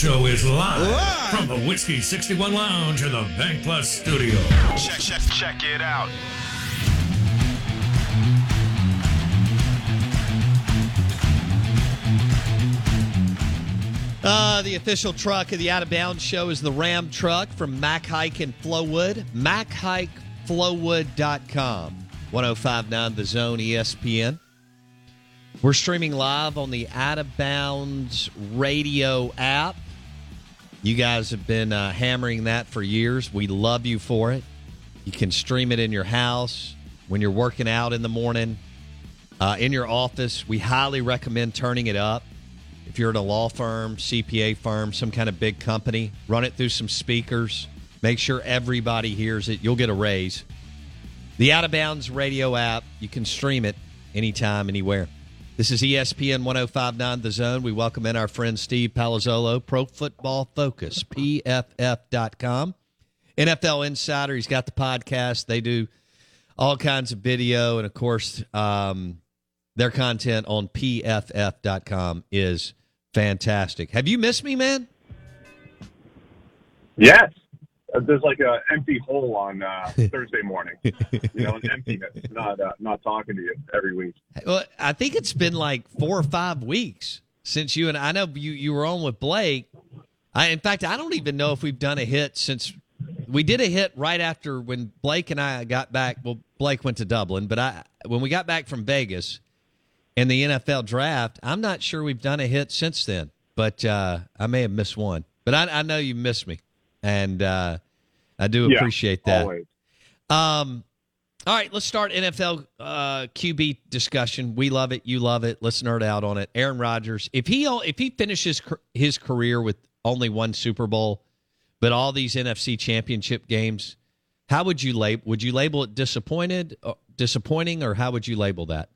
Show is live, live, from the Whiskey 61 Lounge in the Bank Plus studio. Check, check, check it out. Uh, the official truck of the Out of Bounds show is the Ram truck from Mac Haik and Flowood. MacHaikFlowood.com. 1059 The Zone ESPN. We're streaming live on the Out of Bounds radio app. You guys have been uh, hammering that for years. We love you for it. You can stream it in your house when you're working out in the morning, uh, in your office. We highly recommend turning it up. If you're at a law firm, CPA firm, some kind of big company, run it through some speakers. Make sure everybody hears it. You'll get a raise. The Out of Bounds radio app, you can stream it anytime, anywhere. This is ESPN 1059 The Zone. We welcome in our friend Steve Palazzolo, Pro Football Focus, PFF.com. NFL Insider, he's got the podcast. They do all kinds of video. And of course, um, their content on PFF.com is fantastic. Have you missed me, man? Yes. There's like an empty hole on uh, Thursday morning. You know, an emptiness. Not uh, not talking to you every week. Well, I think it's been like four or five weeks since you and I know you you were on with Blake. I, in fact, I don't even know if we've done a hit since we did a hit right after when Blake and I got back. Well, Blake went to Dublin, but I when we got back from Vegas and the NFL draft, I'm not sure we've done a hit since then. But uh, I may have missed one. But I, I know you missed me and uh, I do Yeah, appreciate that. always. Um, all right, let's start NFL uh, QB discussion. We love it, you love it. Let's nerd out on it. Aaron Rodgers, if he if he finishes his career with only one Super Bowl, but all these NFC Championship games, how would you label? Would you label it disappointed, uh, disappointing, or how would you label that?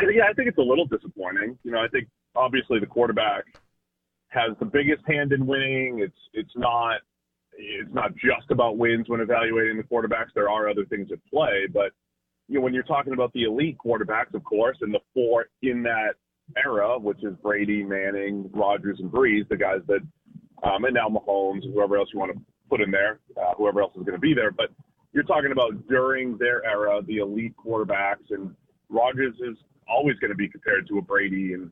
Yeah, I think it's a little disappointing. You know, I think obviously the quarterback has the biggest hand in winning. It's it's not it's not just about wins when evaluating the quarterbacks. There are other things at play, but you know when you're talking about the elite quarterbacks, of course, and the four in that era, which is Brady, Manning, Rodgers, and Brees, the guys that um, and now Mahomes whoever else you want to put in there, uh, whoever else is going to be there, but you're talking about during their era, the elite quarterbacks, and Rodgers is always going to be compared to a Brady and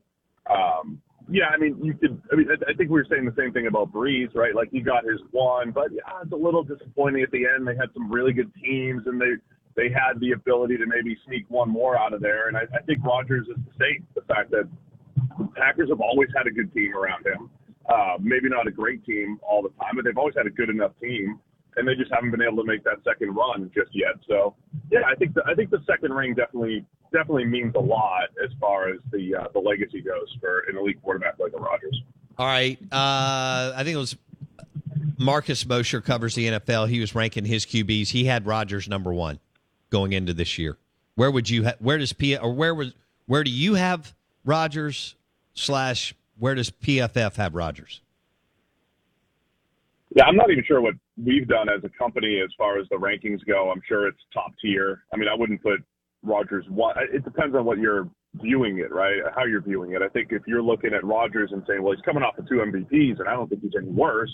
um, yeah, I mean, you could. I mean, I, think we were saying the same thing about Brees, right? Like he got his one, but yeah, it's a little disappointing at the end. They had some really good teams, and they they had the ability to maybe sneak one more out of there. And I, I think Rodgers is the same. The fact that the Packers have always had a good team around him. Uh, maybe not a great team all the time, but they've always had a good enough team, and they just haven't been able to make that second run just yet. So, yeah, I think the, I think the second ring definitely definitely means a lot as far as the uh, the legacy goes for an elite quarterback like a Rodgers. All right, uh, I think it was Marcus Mosher covers the NFL. He was ranking his QBs. He had Rodgers number one going into this year. Where would you? Ha- where does P or where was where do you have Rodgers slash where does PFF have Rodgers? Yeah, I'm not even sure what we've done as a company as far as the rankings go. I'm sure it's top tier. I mean, I wouldn't put Rodgers one. It depends on what you're viewing it, right? How you're viewing it. I think if you're looking at Rodgers and saying, well, he's coming off of two MVPs, and I don't think he's any worse.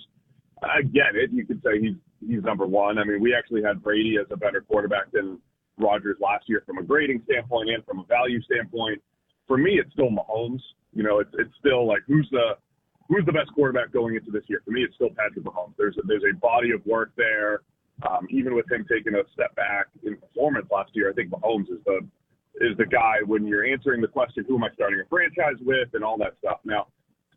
I get it. You could say he's he's number one. I mean, we actually had Brady as a better quarterback than Rodgers last year from a grading standpoint and from a value standpoint. For me, it's still Mahomes. You know, it's it's still like who's the who's the best quarterback going into this year? For me, it's still Patrick Mahomes. There's a, there's a body of work there. Um, even with him taking a step back in performance last year, I think Mahomes is the is the guy when you're answering the question, who am I starting a franchise with, and all that stuff. Now,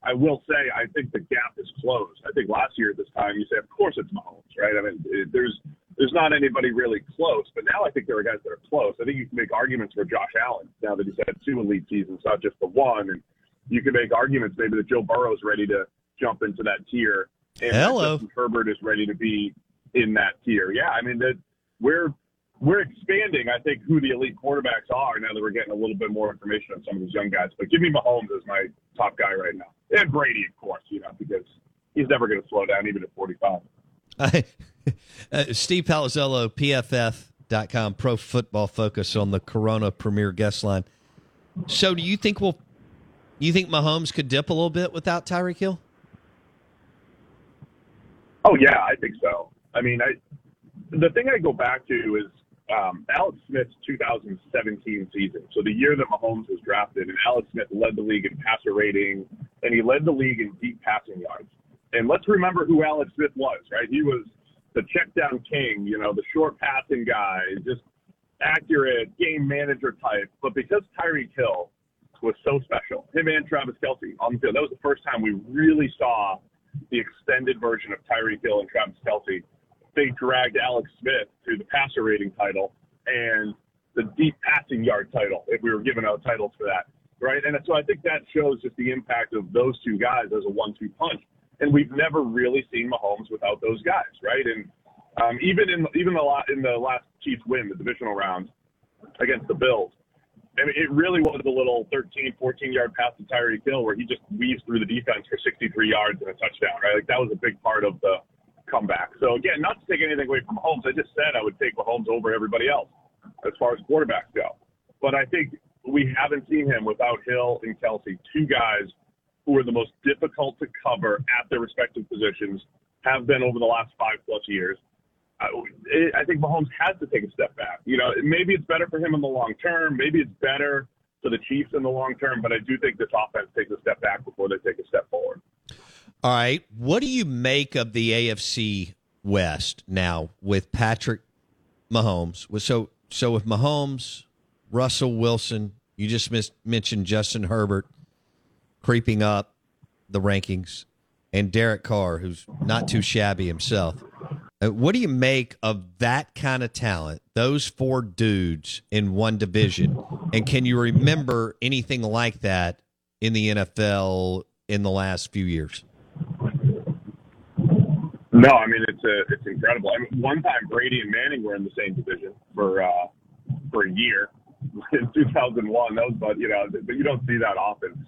I will say, I think the gap is closed. I think last year at this time, you say, of course it's Mahomes, right? I mean, it, there's there's not anybody really close, but now I think there are guys that are close. I think you can make arguments for Josh Allen now that he's had two elite seasons, not just the one. And you could make arguments maybe that Joe Burrow's ready to jump into that tier, and Hello. Justin Herbert is ready to be in that tier. Yeah, I mean that we're we're expanding. I think who the elite quarterbacks are now that we're getting a little bit more information on some of these young guys. But give me Mahomes as my top guy right now, and Brady, of course, you know, because he's never going to slow down even at 45. uh, Steve Palazzolo, PFF.com, Pro Football Focus on the Corona Premier Guest Line. So, do you think we'll? You think Mahomes could dip a little bit without Tyreek Hill? Oh yeah, I think so. I mean, I the thing I go back to is um, Alex Smith's 2017 season. So the year that Mahomes was drafted, and Alex Smith led the league in passer rating, and he led the league in deep passing yards. And let's remember who Alex Smith was, right? He was the check down king, you know, the short passing guy, just accurate game manager type. But because Tyreek Hill was so special, him and Travis Kelce on the field, that was the first time we really saw the extended version of Tyreek Hill and Travis Kelce. They dragged Alex Smith to the passer rating title and the deep passing yard title, if we were giving out titles for that, right? And so I think that shows just the impact of those two guys as a one-two punch. And we've never really seen Mahomes without those guys, right? And um, even in even the la- in the last Chiefs win, the divisional round against the Bills, I mean, it really was a little 13, 14 yard pass to Tyreek Hill where he just weaves through the defense for 63 yards and a touchdown, right? Like that was a big part of the comeback. So again, not to take anything away from Mahomes, I just said I would take Mahomes over everybody else as far as quarterbacks go. But I think we haven't seen him without Hill and Kelce, two guys who are the most difficult to cover at their respective positions, have been over the last five plus years. Uh, I, I think Mahomes has to take a step back. You know, maybe it's better for him in the long term. Maybe it's better for the Chiefs in the long term. But I do think this offense takes a step back before they take a step forward. All right. What do you make of the AFC West now with Patrick Mahomes? So, so with Mahomes, Russell Wilson, you just mis- mentioned Justin Herbert creeping up the rankings, and Derek Carr, who's not too shabby himself. Uh, What do you make of that kind of talent, those four dudes in one division? And can you remember anything like that in the NFL in the last few years? No, I mean it's a, it's incredible. I mean, one time Brady and Manning were in the same division for uh, for a year in 2001. That was, but you know, but you don't see that often.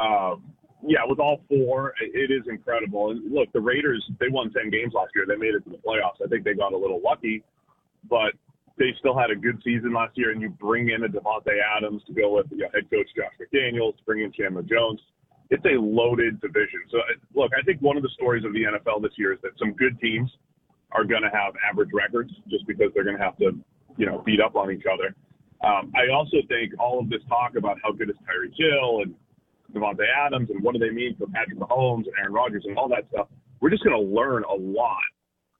Um, yeah, with all four, it is incredible. And look, the Raiders they won 10 games last year. They made it to the playoffs. I think they got a little lucky, but they still had a good season last year. And you bring in a Davante Adams to go with you know, head coach Josh McDaniels, bring in Chandler Jones it's a loaded division. So, look, I think one of the stories of the NFL this year is that some good teams are going to have average records just because they're going to have to, you know, beat up on each other. Um, I also think all of this talk about how good is Tyreek Hill and Davante Adams and what do they mean for Patrick Mahomes and Aaron Rodgers and all that stuff, we're just going to learn a lot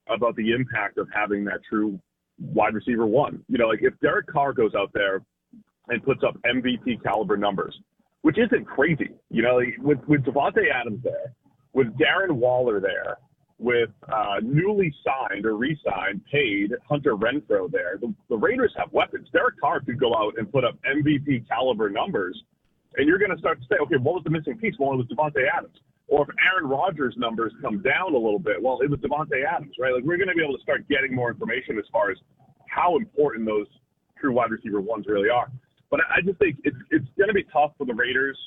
about the impact of having that true wide receiver one. You know, like if Derek Carr goes out there and puts up MVP caliber numbers, which isn't crazy. You know, with with Davante Adams there, with Darren Waller there, with uh, newly signed or re-signed, paid Hunter Renfrow there, the, the Raiders have weapons. Derek Carr could go out and put up MVP caliber numbers, and you're going to start to say, okay, what was the missing piece? Well, it was Davante Adams. Or if Aaron Rodgers' numbers come down a little bit, well, it was Davante Adams, right? Like we're going to be able to start getting more information as far as how important those true wide receiver ones really are. But I just think it's it's going to be tough for the Raiders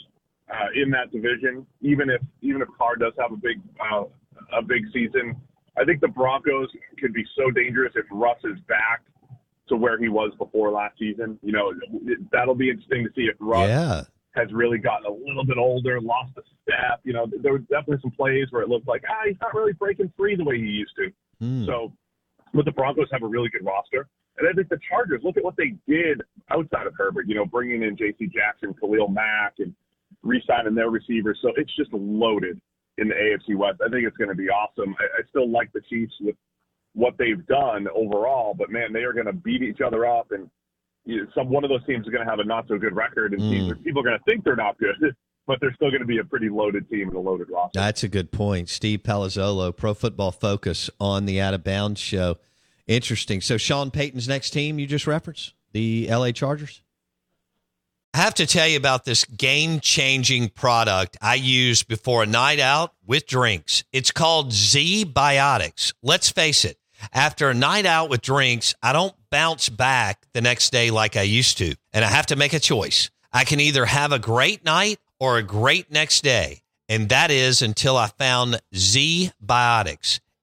uh, in that division, even if even if Carr does have a big uh, a big season. I think the Broncos could be so dangerous if Russ is back to where he was before last season. You know, that'll be interesting to see if Russ Yeah. has really gotten a little bit older, lost a step. You know, there were definitely some plays where it looked like ah, he's not really breaking free the way he used to. Hmm. So, but the Broncos have a really good roster. And I think the Chargers, look at what they did outside of Herbert, you know, bringing in J.C. Jackson, Khalil Mack, and re-signing their receivers. So it's just loaded in the AFC West. I think it's going to be awesome. I, I still like the Chiefs with what they've done overall, but man, they are going to beat each other up, and you know, some one of those teams is going to have a not so good record, and teams, mm. people are going to think they're not good, but they're still going to be a pretty loaded team and a loaded roster. That's a good point. Steve Palazzolo, Pro Football Focus on the Out of Bounds show. Interesting. So Sean Payton's next team you just referenced, the LA Chargers? I have to tell you about this game changing product I use before a night out with drinks. It's called ZBiotics. Let's face it, after a night out with drinks, I don't bounce back the next day like I used to. And I have to make a choice. I can either have a great night or a great next day. And that is until I found Z Biotics.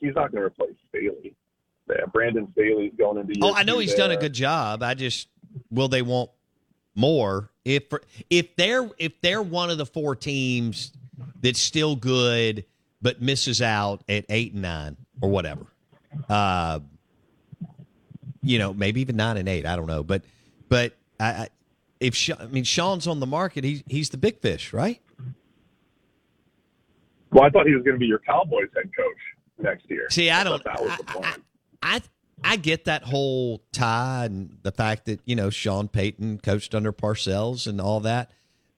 He's not going to replace Staley. Yeah, Brandon Staley's going into. Oh, I know he's done a good job. I just will they want more if if they're if they're one of the four teams that's still good but misses out at eight and nine or whatever. Uh, you know, maybe even nine and eight. I don't know, but but I, I if I mean Sean's on the market, he's he's the big fish, right? Well, I thought he was going to be your Cowboys head coach next year. See, I don't. that was the I. I, I I get that whole tie and the fact that you know Sean Payton coached under Parcells and all that,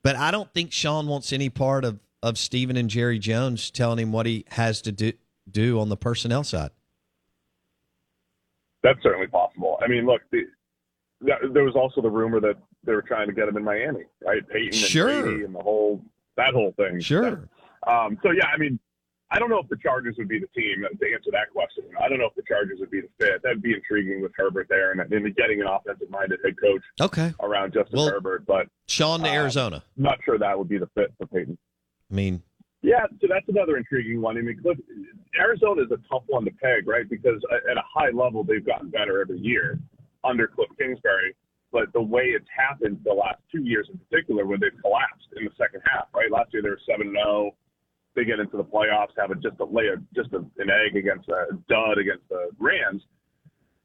but I don't think Sean wants any part of of Stephen and Jerry Jones telling him what he has to do do on the personnel side. That's certainly possible. I mean, look, the, that, there was also the rumor that they were trying to get him in Miami, right? Payton and Sure. Brady and the whole that whole thing. Sure. Um, so yeah, I mean, I don't know if the Chargers would be the team to answer that question. I don't know if the Chargers would be the fit. That'd be intriguing with Herbert there and, and getting an offensive-minded head coach Okay, around Justin Well- Herbert. But Sean to Uh, Arizona. Not sure that would be the fit for Payton. I mean, Yeah, so that's another intriguing one. I mean, Cliff, Arizona is a tough one to peg, right? Because at a high level, they've gotten better every year under Cliff Kingsbury. But the way it's happened the last two years in particular, when they've collapsed in the second half, right? Last year they were seven and zero. They get into the playoffs, have a, just a lay, just a, an egg against a dud against the Rams.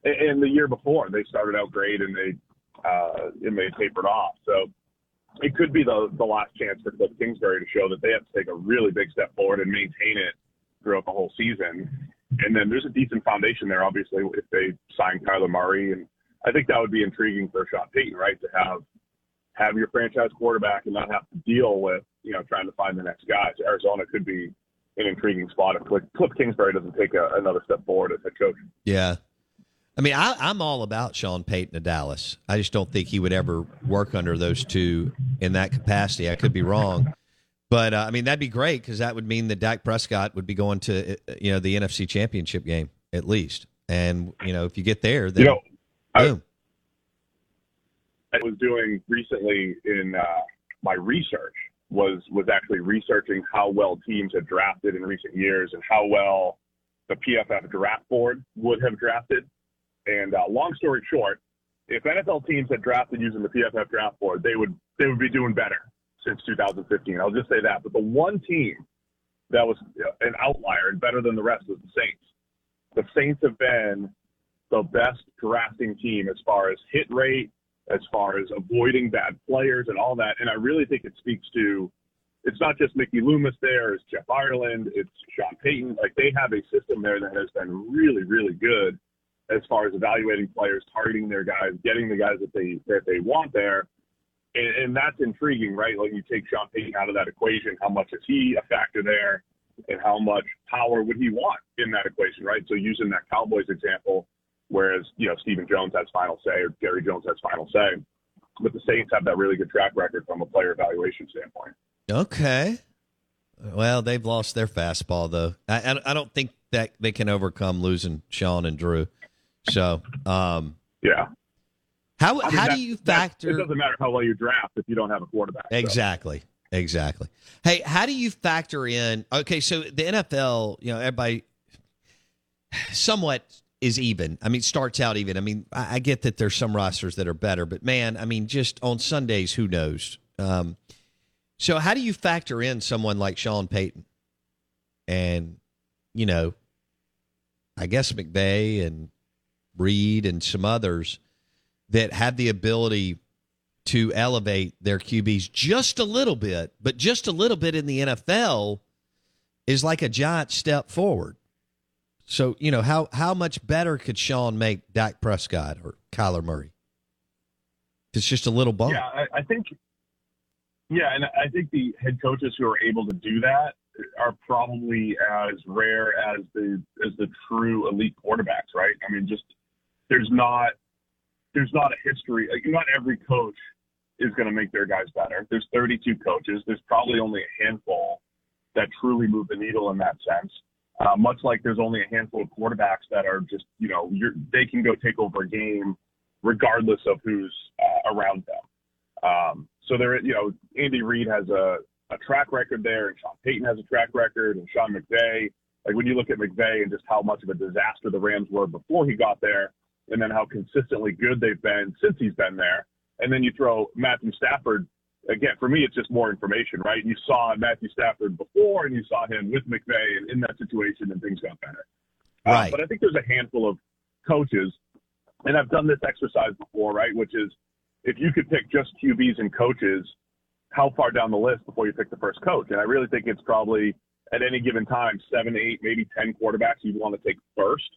And, and the year before, they started out great and they uh, and they tapered off. So it could be the the last chance for Cliff Kingsbury to show that they have to take a really big step forward and maintain it throughout the whole season. And then there's a decent foundation there, obviously, if they sign Kyler Murray, and I think that would be intriguing for Sean Payton, right, to have have your franchise quarterback and not have to deal with you know trying to find the next guy. So Arizona could be an intriguing spot if Cliff, Cliff Kingsbury doesn't take a, another step forward as head coach. yeah. I mean, I, I'm all about Sean Payton to Dallas. I just don't think he would ever work under those two in that capacity. I could be wrong, but uh, I mean that'd be great because that would mean that Dak Prescott would be going to uh, you know the NFC Championship game at least, and you know if you get there, then You know, I- I was doing recently in uh, my research was was actually researching how well teams had drafted in recent years and how well the PFF draft board would have drafted. And uh, long story short, if NFL teams had drafted using the PFF draft board, they would they would be doing better since 2015. I'll just say that. But the one team that was an outlier and better than the rest was the Saints. The Saints have been the best drafting team as far as hit rate, as far as avoiding bad players and all that. And I really think it speaks to it's not just Mickey Loomis there, it's Jeff Ireland, it's Sean Payton. Like they have a system there that has been really, really good as far as evaluating players, targeting their guys, getting the guys that they that they want there. And, and that's intriguing, right? Like you take Sean Payton out of that equation, how much is he a factor there? And how much power would he want in that equation, right? So using that Cowboys example, whereas you know Stephen Jones has final say or Jerry Jones has final say, but the Saints have that really good track record from a player evaluation standpoint. Okay. Well, they've lost their fastball though. I, I, I don't think that they can overcome losing Sean and Drew. So, um, Yeah, how I mean, how that- do you factor It doesn't matter how well you draft if you don't have a quarterback. so. exactly? Exactly. Hey, how do you factor in? Okay, so the NFL, you know, everybody somewhat is even. I mean, starts out even. I mean, I, I get that there's some rosters that are better, but man, I mean, just on Sundays, who knows? Um, so, how do you factor in someone like Sean Payton and, you know, I guess McVay and Reed and some others that have the ability to elevate their QBs just a little bit, but just a little bit in the NFL is like a giant step forward. So, you know, how how much better could Sean make Dak Prescott or Kyler Murray? It's just a little bump. Yeah, I, I think. Yeah, and I think the head coaches who are able to do that are probably as rare as the as the true elite quarterbacks, right? I mean, just there's not there's not a history. Like, not every coach is going to make their guys better. There's 32 coaches. There's probably only a handful that truly move the needle in that sense. Uh, much like there's only a handful of quarterbacks that are just, you know, they can go take over a game regardless of who's uh, around them. Um, so there, you know, Andy Reid has a, a track record there, and Sean Payton has a track record, and Sean McVay. Like when you look at McVay and just how much of a disaster the Rams were before he got there, and then how consistently good they've been since he's been there, and then you throw Matthew Stafford. Again, for me, it's just more information, right? You saw Matthew Stafford before, and you saw him with McVay and in that situation, and things got better. Uh, right. Uh, but I think there's a handful of coaches, and I've done this exercise before, right? Which is if you could pick just QBs and coaches, how far down the list before you pick the first coach? And I really think it's probably at any given time, seven, eight, maybe 10 quarterbacks you'd want to take first.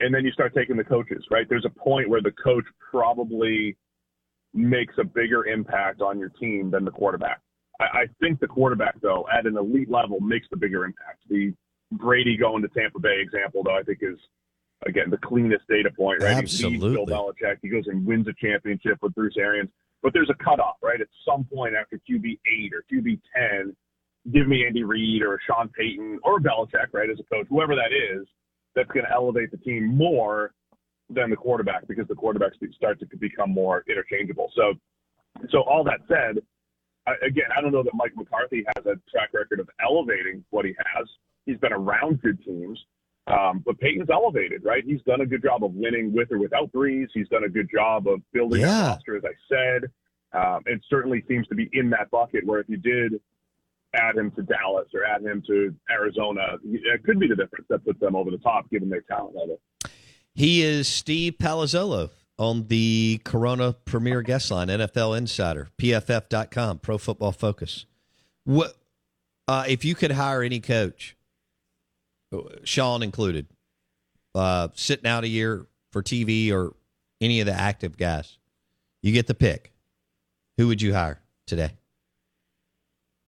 And then you start taking the coaches, right? There's a point where the coach probably makes a bigger impact on your team than the quarterback. I, I think the quarterback, though, at an elite level, makes the bigger impact. The Brady going to Tampa Bay example, though, I think is again the cleanest data point, right? Absolutely. He Bill Belichick. He goes and wins a championship with Bruce Arians. But there's a cutoff, right? At some point after QB eight or QB ten, give me Andy Reid or Sean Payton or Belichick, right, as a coach, whoever that is, that's going to elevate the team more than the quarterback because the quarterbacks start to become more interchangeable. So, so all that said, I, again, I don't know that Mike McCarthy has a track record of elevating what he has. He's been around good teams, um, but Payton's elevated, right? He's done a good job of winning with or without Brees. He's done a good job of building yeah. a roster, as I said. Um, it certainly seems to be in that bucket where if you did add him to Dallas or add him to Arizona, it could be the difference that puts them over the top given their talent level. He is Steve Palazzolo on the Corona Premier Guest Line, NFL Insider, PFF.com, Pro Football Focus. What uh, if you could hire any coach, Sean included, uh, sitting out a year for TV or any of the active guys, you get the pick. Who would you hire today?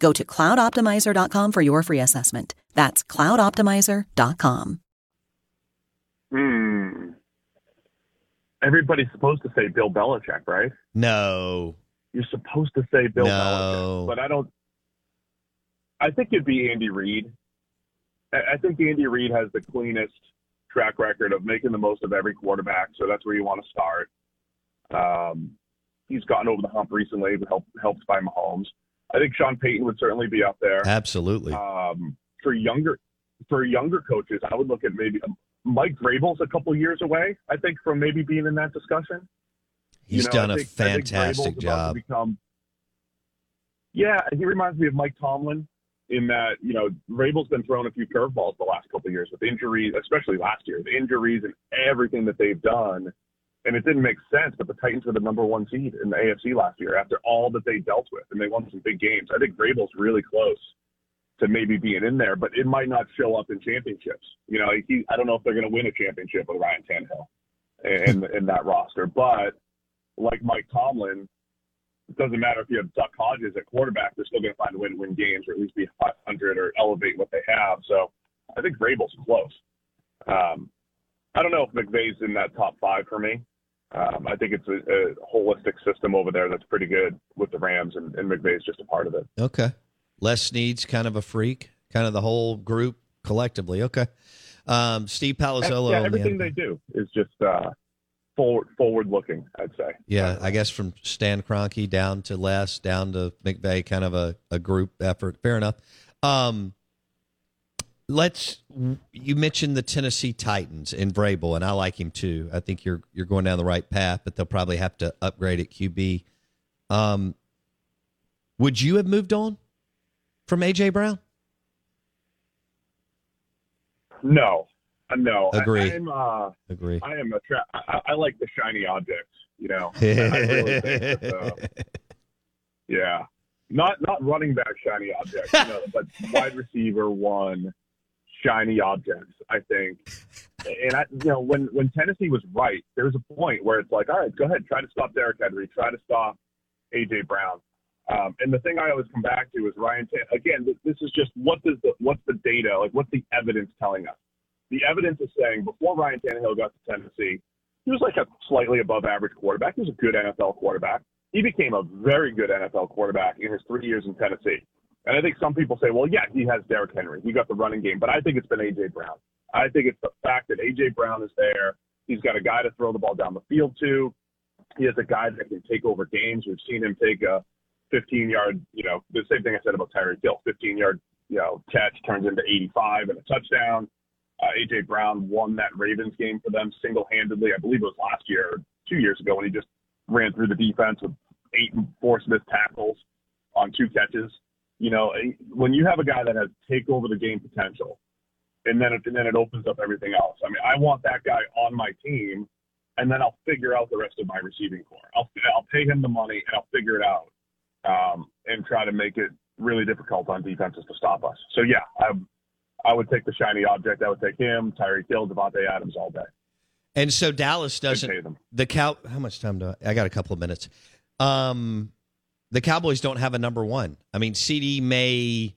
Go to cloudoptimizer.com for your free assessment. That's cloudoptimizer.com. Hmm. Everybody's supposed to say Bill Belichick, right? No. You're supposed to say Bill No. Belichick, but I don't. I think it'd be Andy Reid. I I think Andy Reid has the cleanest track record of making the most of every quarterback, so that's where you want to start. Um, he's gotten over the hump recently, but helped helped by Mahomes. I think Sean Payton would certainly be up there. Absolutely. Um, for younger for younger coaches, I would look at maybe um, Mike Vrabel's a couple years away. I think from maybe being in that discussion. He's You know, done I a think- fantastic Vrabel's about to job. Become, yeah, he reminds me of Mike Tomlin in that you know Vrabel's been thrown a few curveballs the last couple of years with injuries, especially last year, the injuries and everything that they've done, and it didn't make sense. But the Titans were the number one seed in the AFC last year after all that they dealt with, and they won some big games. I think Vrabel's really close to maybe being in there, but it might not show up in championships. You know, he, I don't know if they're going to win a championship with Ryan Tannehill in in that roster, but like Mike Tomlin, it doesn't matter if you have Duck Hodges at quarterback; they're still going to find a way to win games or at least be 500 or elevate what they have. So I think Vrabel's close. Um, I don't know if McVay's in that top five for me. Um, I think it's a, a, holistic system over there that's pretty good with the Rams, and, and McVay's just a part of it. Okay. Les Snead's kind of a freak, kind of the whole group collectively. Okay. Um, Steve Palazzolo. Yeah, everything the they do is just uh, forward forward looking. I'd say. Yeah, I guess from Stan Kroenke down to Les, down to McVay, kind of a, a group effort. Fair enough. Um, let's. You mentioned the Tennessee Titans in Vrabel, and I like him too. I think you're you're going down the right path, but they'll probably have to upgrade at QB. Um, would you have moved on? from AJ Brown? No, uh, no. Agree. I, am uh, Agree. I am a tra- I, I, like the shiny objects. You know. really uh, yeah, not not running back shiny objects, you know, but wide receiver one shiny objects. I think, and I, you know, when when Tennessee was right, there was a point where it's like, all right, go ahead, try to stop Derrick Henry, try to stop AJ Brown. Um, and the thing I always come back to is Ryan. T- again, this is just what does the what's the data like? What's the evidence telling us? The evidence is saying before Ryan Tannehill got to Tennessee, he was like a slightly above average quarterback. He was a good NFL quarterback. He became a very good NFL quarterback in his three years in Tennessee. And I think some people say, well, yeah, he has Derrick Henry. He got the running game. But I think it's been A.J. Brown. I think it's the fact that A.J. Brown is there. He's got a guy to throw the ball down the field to. He has a guy that can take over games. We've seen him take a 15 yard, you know, the same thing I said about Tyreek Hill, 15 yard, you know, catch turns into 85 and a touchdown. Uh, AJ Brown won that Ravens game for them single handedly. I believe it was last year or two years ago when he just ran through the defense with eight forced missed tackles on two catches. You know, when you have a guy that has take over the game potential, and then it, and then it opens up everything else. I mean, I want that guy on my team, and then I'll figure out the rest of my receiving corps. I'll I'll pay him the money and I'll figure it out um, and try to make it really difficult on defenses to stop us. So yeah, I, I would take the shiny object. I would take him, Tyreek Hill, Davante Adams all day. And so Dallas doesn't. The cow. How much time do I? I got a couple of minutes. Um, the Cowboys don't have a number one. I mean, CD may.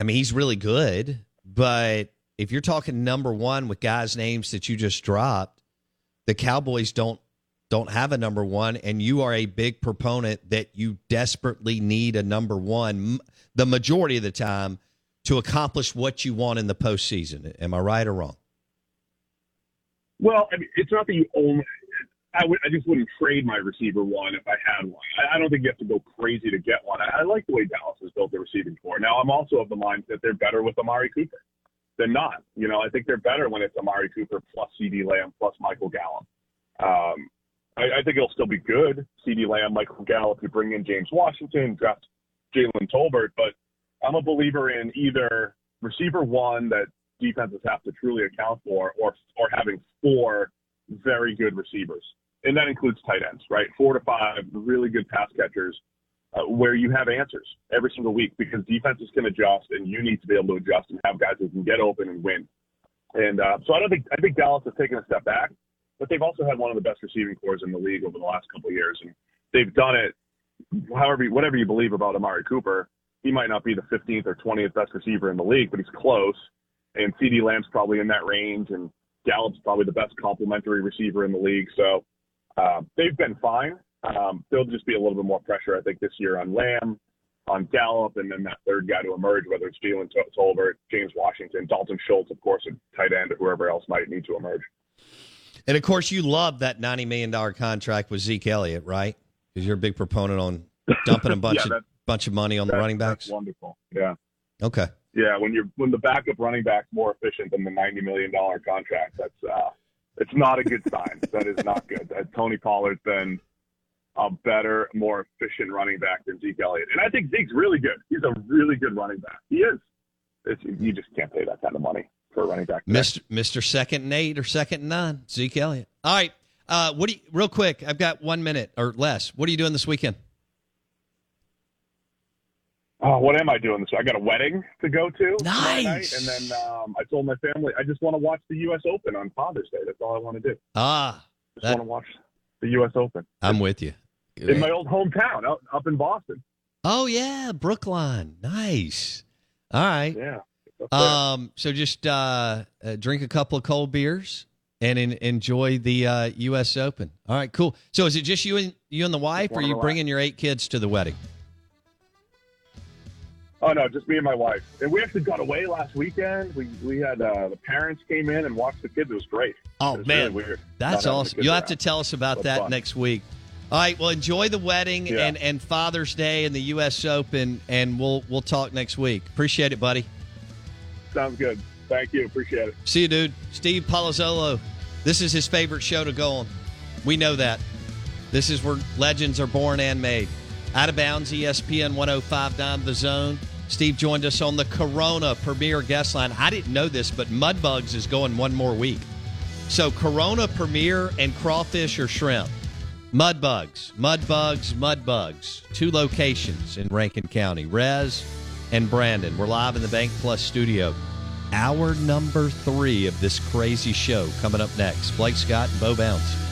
I mean, he's really good, but if you're talking number one with guys' names that you just dropped, the Cowboys don't don't have a number one, and you are a big proponent that you desperately need a number one the majority of the time to accomplish what you want in the postseason. Am I right or wrong? Well, I mean, it's not that you only. I, would, I just wouldn't trade my receiver one if I had one. I, I don't think you have to go crazy to get one. I, I like the way Dallas has built their receiving corps. Now, I'm also of the mind that they're better with Amari Cooper than not. You know, I think they're better when it's Amari Cooper plus CeeDee Lamb plus Michael Gallup. Um, I, I think it'll still be good. CeeDee Lamb, Michael Gallup, you bring in James Washington, draft Jalen Tolbert, but I'm a believer in either receiver one that defenses have to truly account for, or or having four very good receivers, and that includes tight ends, right? Four to five really good pass catchers, uh, where you have answers every single week because defenses can adjust, and you need to be able to adjust and have guys who can get open and win. And uh, so I don't think I think Dallas has taken a step back but they've also had one of the best receiving corps in the league over the last couple of years, and they've done it. However, whatever you believe about Amari Cooper, he might not be the 15th or 20th best receiver in the league, but he's close. And CeeDee Lamb's probably in that range, and Gallup's probably the best complementary receiver in the league. So uh, they've been fine. Um, there'll just be a little bit more pressure, I think, this year on Lamb, on Gallup, and then that third guy to emerge, whether it's Jalen Tolbert, James Washington, Dalton Schultz, of course, a tight end, or whoever else might need to emerge. And of course, you love that ninety million dollar contract with Zeke Elliott, right? Because you're a big proponent on dumping a bunch yeah, of bunch of money on the running backs. wonderful. Yeah. Okay. Yeah, when you're when the backup running back's more efficient than the ninety million dollar contract, that's uh, it's not a good sign. that is not good. That Tony Pollard's been a better, more efficient running back than Zeke Elliott. And I think Zeke's really good. He's a really good running back. He is. It's, you just can't pay that kind of money for a running back. Mr. Mr. Second and eight or second and nine, Zeke Elliott. All right. Uh, what do you, real quick? I've got one minute or less. What are you doing this weekend? Oh, what am I doing this? I got a wedding to go to Nice. and then um, I told my family I just want to watch the U.S. Open on Father's Day. That's all I want to do. Ah, Just That- want to watch the U.S. Open I'm with you. in my old hometown, out, up in Boston. Oh yeah, Brookline. Nice. All right. Yeah. it's up there. Um. So just uh, uh, drink a couple of cold beers and en- enjoy the uh, U.S. Open. All right. Cool. So is it just you and you and the wife, or are you bringing your eight kids to the wedding? Oh no, just me and my wife. And we actually got away last weekend. We we had uh, the parents came in and watched the kids. It was great. Oh was man, really weird. that's not awesome. You'll have around. to tell us about that fun. next week. All right. Well, enjoy the wedding Yeah. and, and Father's Day and the U.S. Open, and we'll we'll talk next week. Appreciate it, buddy. Sounds good. Thank you. Appreciate it. See you, dude. Steve Palazzolo. This is his favorite show to go on. We know that. This is where legends are born and made. Out of bounds, ESPN 1059 The Zone. Steve joined us on the Corona Premier Guest Line. I didn't know this, but Mudbugs is going one more week. So Corona Premier and crawfish or shrimp. Mudbugs, Mudbugs, Mudbugs. Two locations in Rankin County, Rez and Brandon. We're live in the Bank Plus studio. Hour number three of this crazy show coming up next. Blake Scott and Bo Bounce.